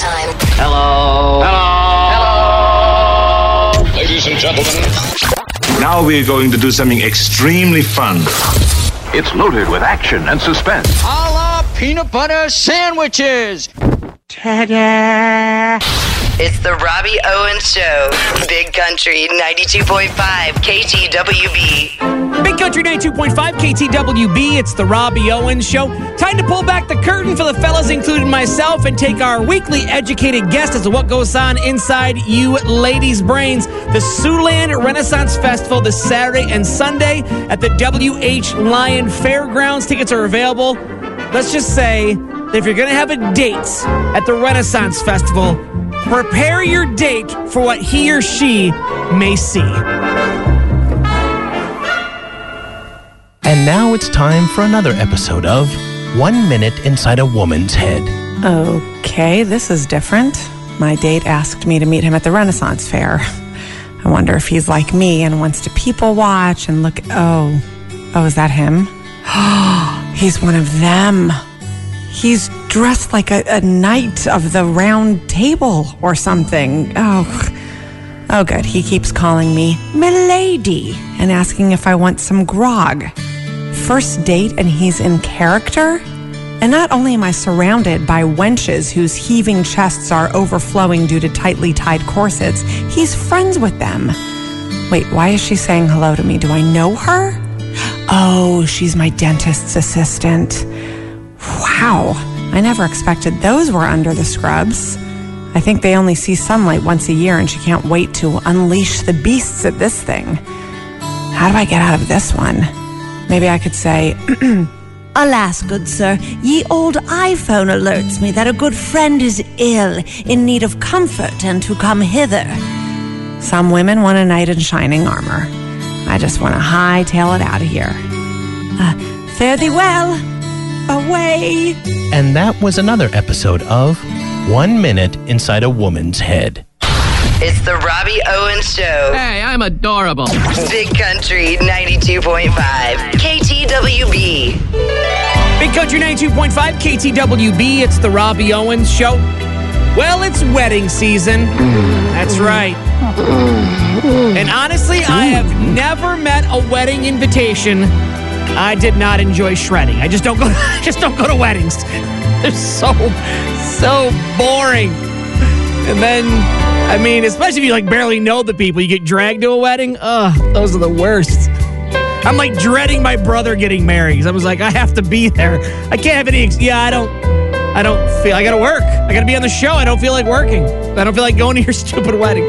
It's time. Hello. Hello. Hello. Ladies and gentlemen, Now we're going to do something extremely fun. It's loaded with action and suspense. A la peanut butter sandwiches. It's the Robbie Owens Show. Big Country 92.5 KTWB. Big Country 92.5 KTWB. It's the Robbie Owens Show. Time to pull back the curtain for the fellas, including myself, and take our weekly educated guest as to what goes on inside you ladies' brains. The Siouxland Renaissance Festival this Saturday and Sunday at the WH Lyon Fairgrounds. Tickets are available. Let's just say that if you're going to have a date at the Renaissance Festival, prepare your date for what he or she may see. And now it's time for another episode of One Minute Inside a Woman's Head. Okay, this is different. My date asked me to meet him at the Renaissance Fair. I wonder if he's like me and wants to people watch and look. Oh, oh, is that him? he's one of them. He's dressed like a, a knight of the round table or something. Oh, oh, good. He keeps calling me Milady and asking if I want some grog. First date and he's in character? And not only am I surrounded by wenches whose heaving chests are overflowing due to tightly tied corsets, he's friends with them. Wait, why is she saying hello to me? Do I know her? Oh, she's my dentist's assistant. Wow, I never expected those were under the scrubs. I think they only see sunlight once a year and she can't wait to unleash the beasts at this thing. How do I get out of this one? Maybe I could say, Alas, good sir, ye old iPhone alerts me that a good friend is ill, in need of comfort, and to come hither. Some women want a knight in shining armor. I just want to hightail it out of here. Uh, fare thee well. Away. And that was another episode of One Minute Inside a Woman's Head. It's the Robbie Owens Show. Hey, I'm adorable. Big Country 92.5 KTWB. Big Country 92.5 KTWB. It's the Robbie Owens Show. Well, it's wedding season. That's right. And honestly, I have never met a wedding invitation I did not enjoy shredding. I just don't go. I just don't go to weddings. They're so so boring. And then, I mean, especially if you like barely know the people, you get dragged to a wedding. Ugh, those are the worst. I'm like dreading my brother getting married. 'cause I was like, I have to be there. I can't have any. Ex- yeah, I don't. I don't feel. I gotta work. I gotta be on the show. I don't feel like working. I don't feel like going to your stupid wedding.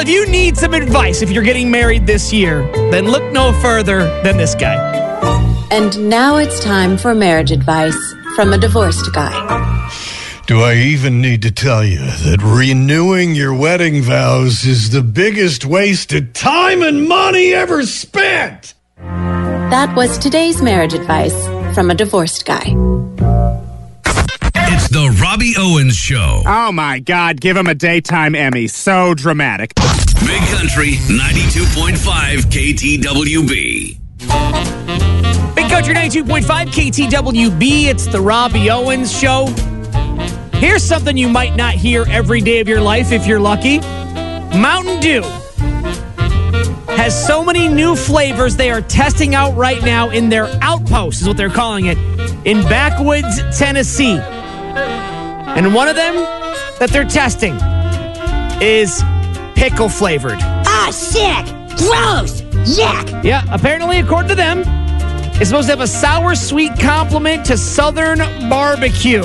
Well, if you need some advice if you're getting married this year, then look no further than this guy. And now it's time for marriage advice from a divorced guy. Do I even need to tell you that renewing your wedding vows is the biggest waste of time and money ever spent? That was today's marriage advice from a divorced guy. It's the Robbie Owens Show. Oh my God, give him a daytime Emmy. So dramatic. Big Country 92.5 KTWB. Big Country 92.5 KTWB. It's the Robbie Owens Show. Here's something you might not hear every day of your life if you're lucky Mountain Dew has so many new flavors they are testing out right now in their outpost, is what they're calling it, in Backwoods, Tennessee. And one of them that they're testing is pickle flavored. Ah, sick! Gross! Yuck! Yeah, apparently, according to them, it's supposed to have a sour sweet complement to Southern barbecue.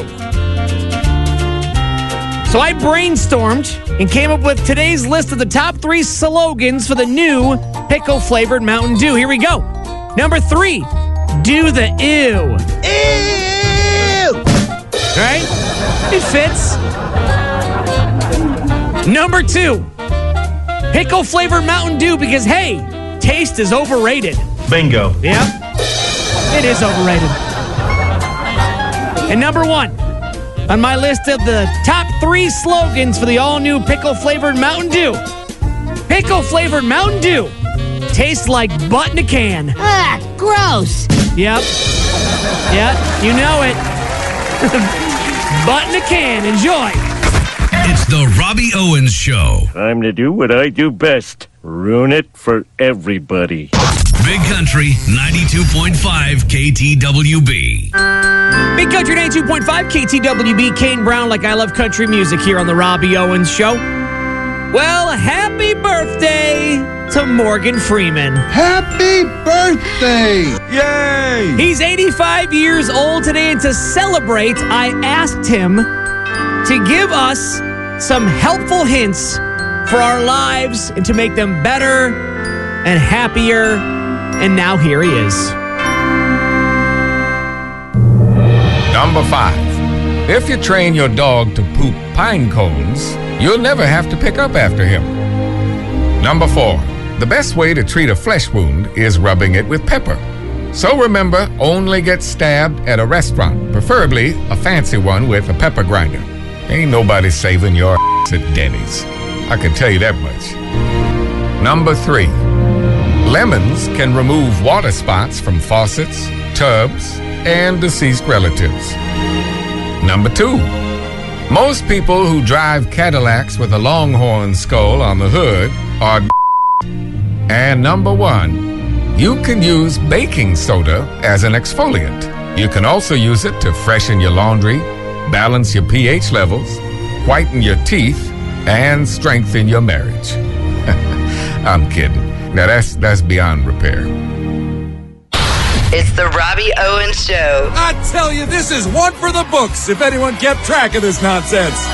So I brainstormed and came up with today's list of the top three slogans for the new pickle flavored Mountain Dew. Here we go. Number three, do the ew. Ew! Right? It fits. Number two, pickle flavored Mountain Dew because, hey, taste is overrated. Bingo. Yep. It is overrated. And number one, on my list of the top three slogans for the all new pickle flavored Mountain Dew pickle flavored Mountain Dew tastes like butt in a can. Ah, gross! Yep. Yep, you know it. Butt in a can. Enjoy. It's the Robbie Owens Show. Time to do what I do best ruin it for everybody. Big Country 92.5 KTWB. Big Country 92.5 KTWB. Kane Brown, like I love country music here on the Robbie Owens Show. Well, happy birthday to Morgan Freeman. Happy birthday! Yay! He's 85 years old today, and to celebrate, I asked him to give us some helpful hints for our lives and to make them better and happier. And now here he is. Number five. If you train your dog to poop pine cones, you'll never have to pick up after him. Number four. The best way to treat a flesh wound is rubbing it with pepper. So remember, only get stabbed at a restaurant, preferably a fancy one with a pepper grinder. Ain't nobody saving your ass at Denny's. I can tell you that much. Number three. Lemons can remove water spots from faucets, tubs, and deceased relatives. Number two. Most people who drive Cadillacs with a longhorn skull on the hood are and number one, you can use baking soda as an exfoliant. You can also use it to freshen your laundry, balance your pH levels, whiten your teeth, and strengthen your marriage. I'm kidding. Now that's that's beyond repair. It's the Robbie Owens Show. I tell you, this is one for the books if anyone kept track of this nonsense.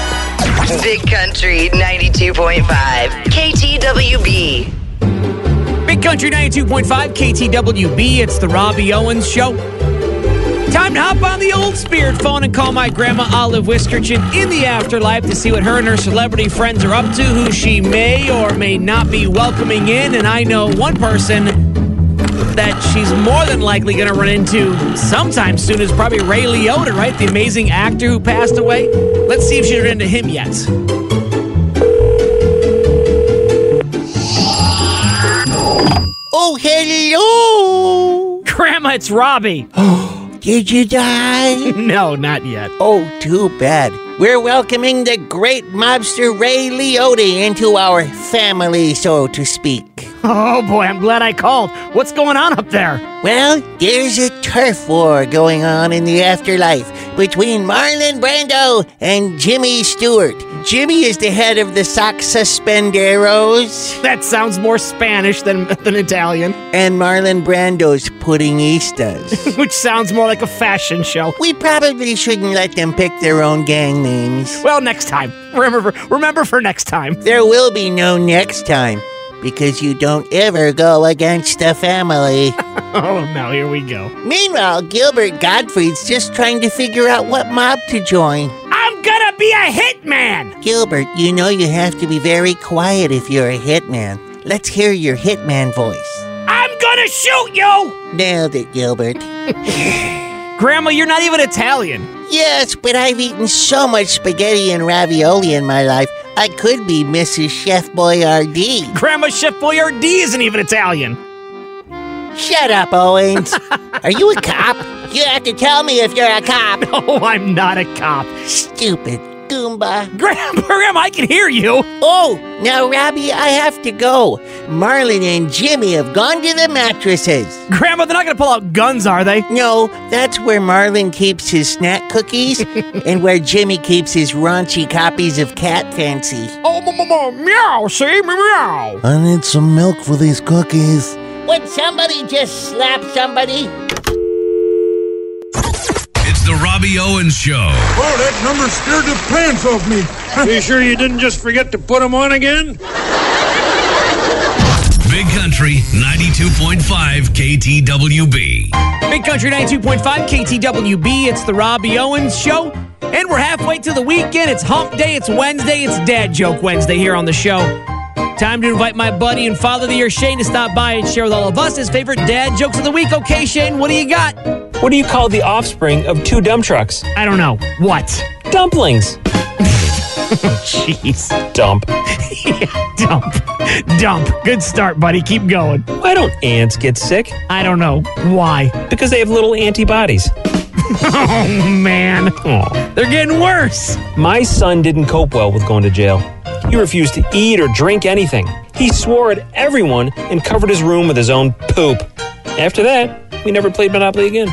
Big Country 92.5 KTWB. Big Country 92.5 KTWB. It's the Robbie Owens Show. Time to hop on the old spirit phone and call my grandma Olive Whiskerchin in the afterlife to see what her and her celebrity friends are up to, who she may or may not be welcoming in. And I know one person that she's more than likely going to run into sometime soon is probably Ray Liotta, right? The amazing actor who passed away. Let's see if she's run into him yet. Oh, hello. Grandma, it's Robbie. Did you die? no, not yet. Oh, too bad. We're welcoming the great mobster Ray Liotta into our family, so to speak. Oh boy, I'm glad I called. What's going on up there? Well, there's a turf war going on in the afterlife between Marlon Brando and Jimmy Stewart. Jimmy is the head of the Sox Suspenderos. That sounds more Spanish than, than Italian. And Marlon Brando's Puddingistas. Which sounds more like a fashion show. We probably shouldn't let them pick their own gang names. Well, next time. Remember, remember for next time. There will be no next time because you don't ever go against the family. oh, now here we go. Meanwhile, Gilbert Gottfried's just trying to figure out what mob to join. I'm gonna be a hitman! Gilbert, you know you have to be very quiet if you're a hitman. Let's hear your hitman voice. I'm gonna shoot you! Nailed it, Gilbert. Grandma, you're not even Italian. Yes, but I've eaten so much spaghetti and ravioli in my life. I could be Mrs. Chef Boyardee. Grandma Chef Boyardee isn't even Italian. Shut up, Owens. Are you a cop? You have to tell me if you're a cop. No, I'm not a cop. Stupid Goomba. Grandma, Grandma, I can hear you. Oh, now, Robbie, I have to go. Marlon and Jimmy have gone to the mattresses. Grandma, they're not going to pull out guns, are they? No, that's where Marlon keeps his snack cookies and where Jimmy keeps his raunchy copies of Cat Fancy. Oh, meow, see? Meow. I need some milk for these cookies. Would somebody just slap somebody? It's the Owens Show. Oh, that number scared the pants off me. Are you sure you didn't just forget to put them on again? Big Country 92.5 KTWB. Big Country 92.5 KTWB. It's the Robbie Owens Show. And we're halfway to the weekend. It's hump day, it's Wednesday, it's Dad Joke Wednesday here on the show. Time to invite my buddy and father of the year, Shane, to stop by and share with all of us his favorite dad jokes of the week. Okay, Shane, what do you got? What do you call the offspring of two dump trucks? I don't know. What? Dumplings. Jeez. Dump. yeah, dump. Dump. Good start, buddy. Keep going. Why don't ants get sick? I don't know. Why? Because they have little antibodies. Oh, man. They're getting worse. My son didn't cope well with going to jail. He refused to eat or drink anything. He swore at everyone and covered his room with his own poop. After that, we never played Monopoly again.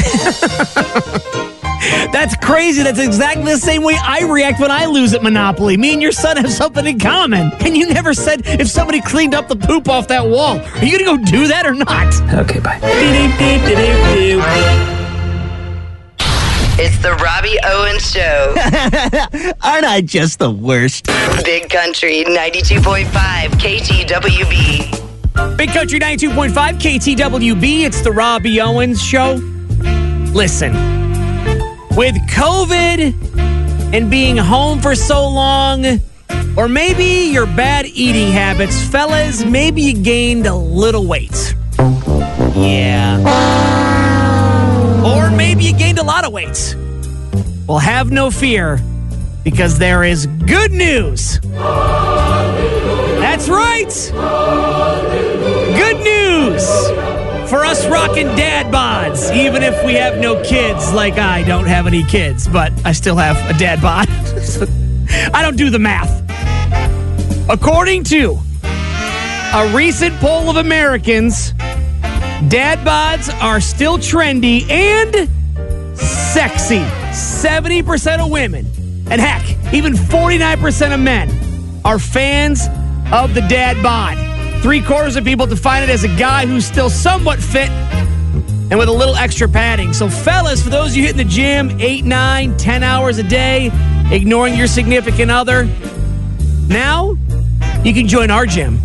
That's crazy. That's exactly the same way I react when I lose at Monopoly. Me and your son have something in common. And you never said if somebody cleaned up the poop off that wall. Are you going to go do that or not? Okay, bye. It's the Robbie Owens Show. Aren't I just the worst? Big Country 92.5 KTWB. Big Country 92.5 KTWB. It's the Robbie Owens Show. Listen, with COVID and being home for so long, or maybe your bad eating habits, fellas, maybe you gained a little weight. Yeah. Or maybe you gained a lot of weight. Well, have no fear because there is good news. That's right. Good news for us rocking dad bods, even if we have no kids, like I don't have any kids, but I still have a dad bod. I don't do the math. According to a recent poll of Americans, dad bods are still trendy and sexy. 70% of women, and heck, even 49% of men, are fans of the dad bod. Three quarters of people define it as a guy who's still somewhat fit and with a little extra padding. So, fellas, for those of you hitting the gym eight, nine, ten hours a day, ignoring your significant other, now you can join our gym.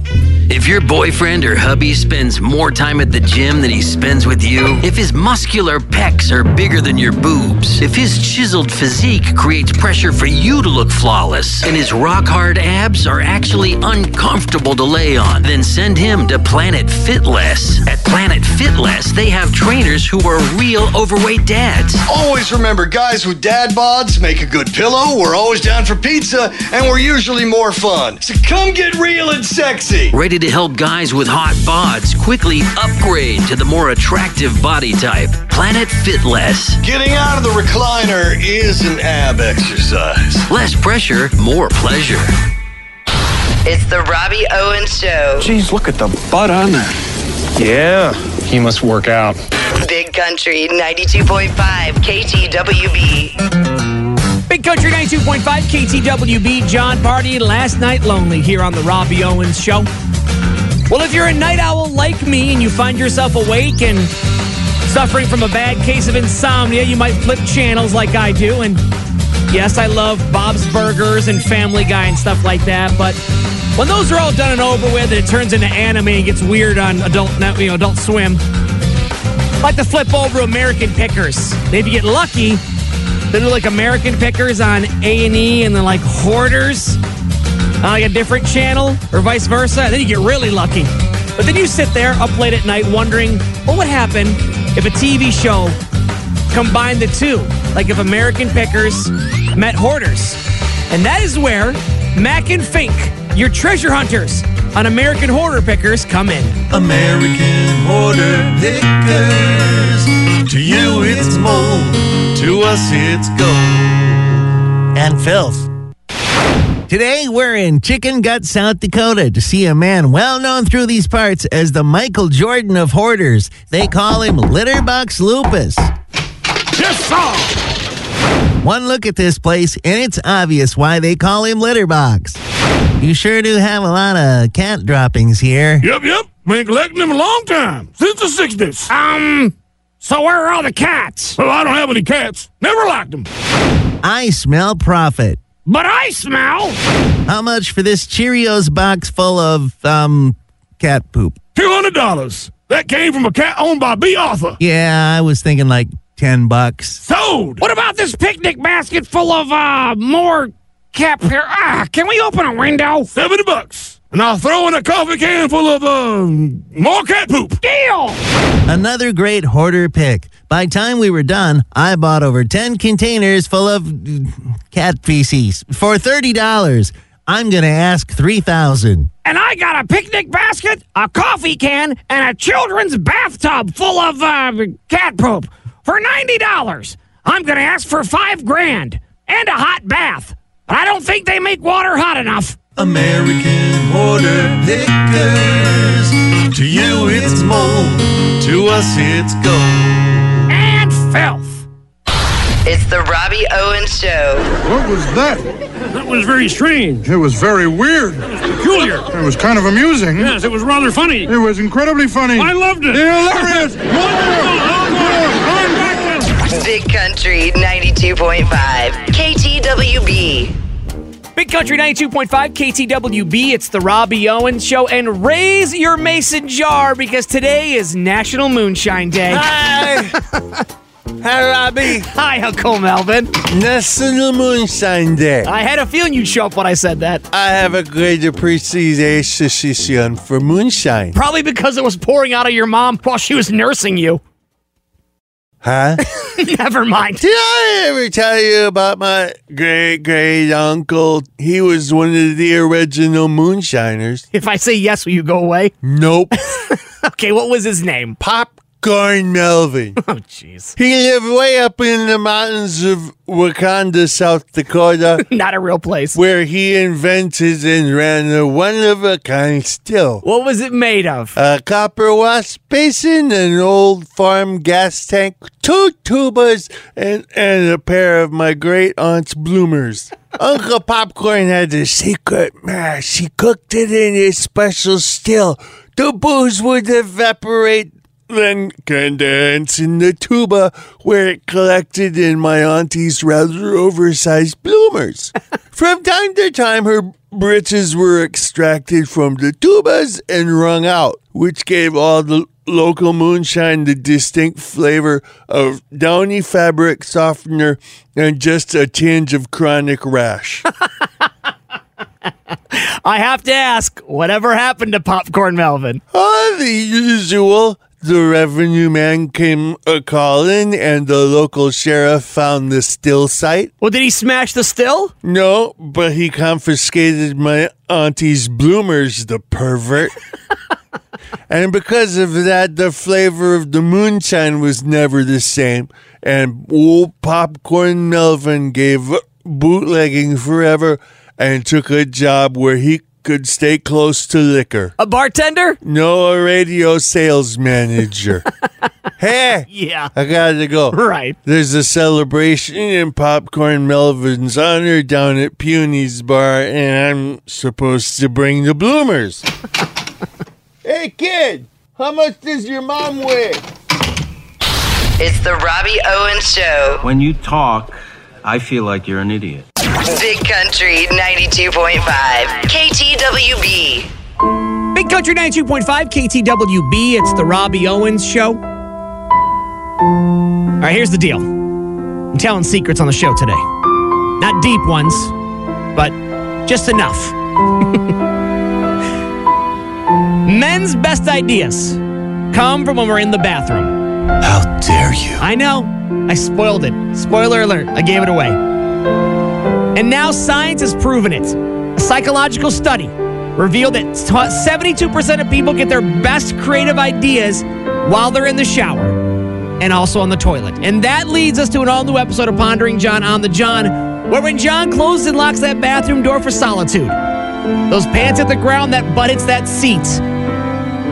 If your boyfriend or hubby spends more time at the gym than he spends with you, if his muscular pecs are bigger than your boobs, if his chiseled physique creates pressure for you to look flawless, and his rock hard abs are actually uncomfortable to lay on, then send him to Planet Fitless. At Planet Fitless, they have trainers who are real overweight dads. Always remember, guys with dad bods make a good pillow. We're always down for pizza, and we're usually more fun. So come get real and sexy. Ready to help guys with hot bods quickly upgrade to the more attractive body type. Planet Fitless. Getting out of the recliner is an ab exercise. Less pressure, more pleasure. It's the Robbie Owens Show. Jeez, look at the butt on that. Yeah, he must work out. Big Country 92.5 KTWB. Big Country 92.5 KTWB. John Party last night lonely here on the Robbie Owens Show. Well, if you're a night owl like me and you find yourself awake and suffering from a bad case of insomnia, you might flip channels like I do. And yes, I love Bob's Burgers and Family Guy and stuff like that. But when those are all done and over with, and it turns into anime and gets weird on Adult, you know, Adult Swim, I like to flip over American Pickers. Maybe get lucky. Then They do like American Pickers on A and E, and then like Hoarders like a different channel, or vice versa. And then you get really lucky. But then you sit there up late at night wondering, what would happen if a TV show combined the two? Like if American Pickers met Hoarders. And that is where Mac and Fink, your treasure hunters on American Hoarder Pickers, come in. American Hoarder Pickers. To you it's mold, to us it's gold. And filth. Today, we're in Chicken Gut, South Dakota to see a man well known through these parts as the Michael Jordan of hoarders. They call him Litterbox Lupus. Yes, sir! One look at this place, and it's obvious why they call him Litterbox. You sure do have a lot of cat droppings here. Yep, yep. Been collecting them a long time, since the 60s. Um, so where are all the cats? Well, I don't have any cats. Never liked them. I smell profit. But I smell. How much for this Cheerios box full of, um, cat poop? $200. That came from a cat owned by Bea Arthur. Yeah, I was thinking like 10 bucks. Sold! What about this picnic basket full of, uh, more cat hair? Ah, can we open a window? 70 bucks. And I'll throw in a coffee can full of, um, more cat poop. Deal! Another great hoarder pick. By time we were done, I bought over 10 containers full of uh, cat feces for $30. I'm going to ask 3000 And I got a picnic basket, a coffee can, and a children's bathtub full of, uh, cat poop For $90, I'm going to ask for five grand and a hot bath. But I don't think they make water hot enough. American Hoarder Pickers. To you it's mold, to us it's gold. And filth. It's the Robbie Owens Show. What was that? That was very strange. It was very weird. Peculiar. It was kind of amusing. Yes, it was rather funny. It was incredibly funny. I loved it. Hilarious. Big Country 92.5. KTWB. Big Country 92.5 KTWB. It's the Robbie Owens Show. And raise your mason jar because today is National Moonshine Day. Hi. Hi, Robbie. Hi, Uncle Melvin. National Moonshine Day. I had a feeling you'd show up when I said that. I have a great appreciation for moonshine. Probably because it was pouring out of your mom while she was nursing you. Huh? Never mind. Did I ever tell you about my great great uncle? He was one of the original moonshiners. If I say yes, will you go away? Nope. okay, what was his name? Popcorn Melvin. Oh, jeez. He lived way up in the mountains of Wakanda, South Dakota. Not a real place. Where he invented and ran a one of a kind still. What was it made of? A copper wash basin, an old farm gas tank, two tubas, and, and a pair of my great aunt's bloomers. Uncle Popcorn had a secret mash. He cooked it in his special still. The booze would evaporate, then condense in the tuba where it collected in my auntie's rather oversized bloomers. From time to time, her britches were extracted from the tubas and wrung out, which gave all the local moonshine the distinct flavor of downy fabric softener and just a tinge of chronic rash. I have to ask, whatever happened to Popcorn Melvin? Ah, the usual. The revenue man came a calling, and the local sheriff found the still site. Well, did he smash the still? No, but he confiscated my auntie's bloomers, the pervert. and because of that, the flavor of the moonshine was never the same. And old Popcorn Melvin gave up bootlegging forever and took a job where he could stay close to liquor. A bartender? No, a radio sales manager. hey, Yeah. I gotta go. Right. There's a celebration in Popcorn Melvin's honor down at Puny's bar, and I'm supposed to bring the bloomers. hey, kid, how much does your mom weigh? It's the Robbie Owens Show. When you talk, I feel like you're an idiot. Big Country 92.5. KTWB. Big Country 92.5 KTWB. It's the Robbie Owens Show. All right, here's the deal I'm telling secrets on the show today. Not deep ones, but just enough. Men's best ideas come from when we're in the bathroom. How dare you? I know. I spoiled it. Spoiler alert. I gave it away. And now science has proven it. A psychological study revealed that 72% of people get their best creative ideas while they're in the shower and also on the toilet. And that leads us to an all new episode of Pondering John on the John, where when John closes and locks that bathroom door for solitude, those pants at the ground, that butt hits that seat.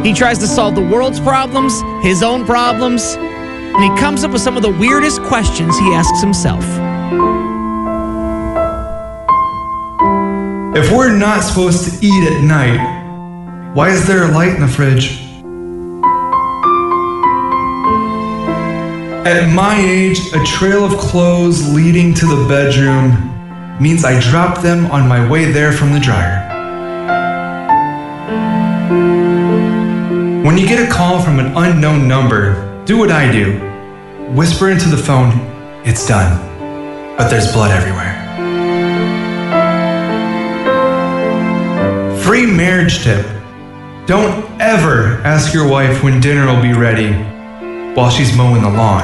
He tries to solve the world's problems, his own problems, and he comes up with some of the weirdest questions he asks himself. If we're not supposed to eat at night, why is there a light in the fridge? At my age, a trail of clothes leading to the bedroom means I drop them on my way there from the dryer. When you get a call from an unknown number, do what I do. Whisper into the phone, it's done. But there's blood everywhere. Free marriage tip. Don't ever ask your wife when dinner will be ready while she's mowing the lawn.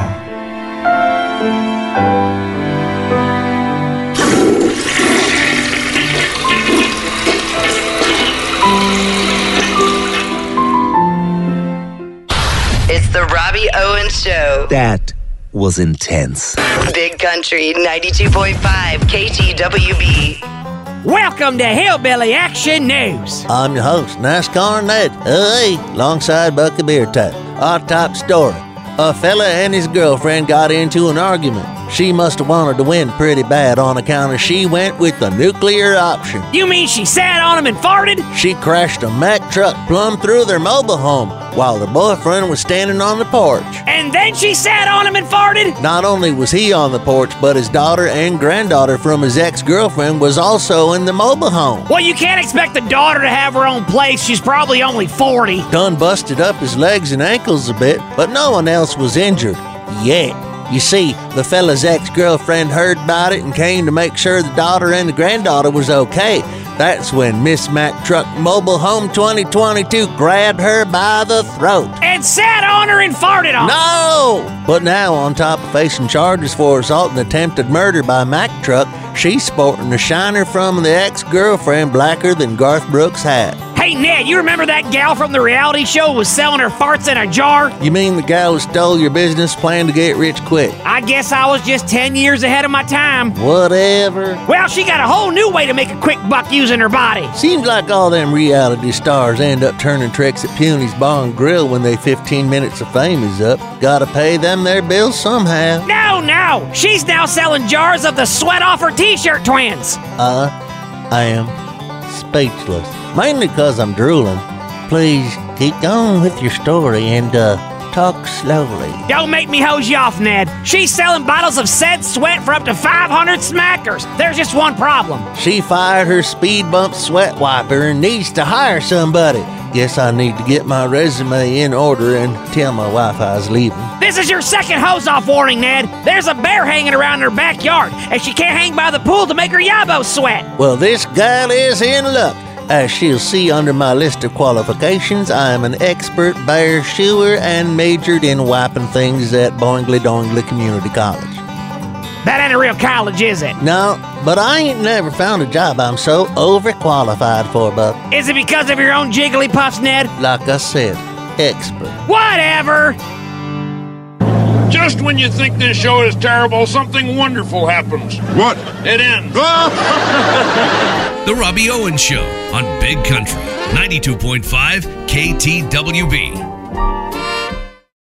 It's the Robbie Owens Show. That was intense. Big Country 92.5 KTWB. Welcome to Hillbilly Action News. I'm your host, NASCAR Ned. Hey, alongside Bucky Beer Tap. Our top story. A fella and his girlfriend got into an argument. She must have wanted to win pretty bad on account of she went with the nuclear option. You mean she sat on him and farted? She crashed a Mack truck plumb through their mobile home while their boyfriend was standing on the porch. And then she sat on him and farted? Not only was he on the porch, but his daughter and granddaughter from his ex-girlfriend was also in the mobile home. Well, you can't expect the daughter to have her own place. She's probably only 40. Done busted up his legs and ankles a bit, but no one else was injured. Yet. You see, the fella's ex-girlfriend heard about it and came to make sure the daughter and the granddaughter was okay. That's when Miss Mack Truck Mobile Home 2022 grabbed her by the throat. And sat on her and farted on her. No! But now, on top of facing charges for assault and attempted murder by Mack Truck, she's sporting a shiner from the ex-girlfriend blacker than Garth Brooks' hat. Ned, you remember that gal from the reality show was selling her farts in a jar? You mean the gal who stole your business plan to get rich quick? I guess I was just 10 years ahead of my time. Whatever. Well, she got a whole new way to make a quick buck using her body. Seems like all them reality stars end up turning tricks at Puny's Bar and Grill when they 15 minutes of fame is up. Gotta pay them their bills somehow. No, no! She's now selling jars of the sweat off her t shirt twins. Uh, I am speechless. Mainly because I'm drooling. Please keep going with your story and, uh, talk slowly. Don't make me hose you off, Ned. She's selling bottles of said sweat for up to 500 smackers. There's just one problem. She fired her speed bump sweat wiper and needs to hire somebody. Guess I need to get my resume in order and tell my wife I was leaving. This is your second hose off warning, Ned. There's a bear hanging around her backyard, and she can't hang by the pool to make her yabo sweat. Well, this gal is in luck. As she'll see under my list of qualifications, I am an expert bear shoer and majored in wiping things at Boingly Doingly Community College. That ain't a real college, is it? No, but I ain't never found a job I'm so overqualified for, Buck. Is it because of your own jiggly puffs, Ned? Like I said, expert. Whatever. Just when you think this show is terrible, something wonderful happens. What? It ends. Ah! The Robbie Owens Show on Big Country 92.5 KTWB.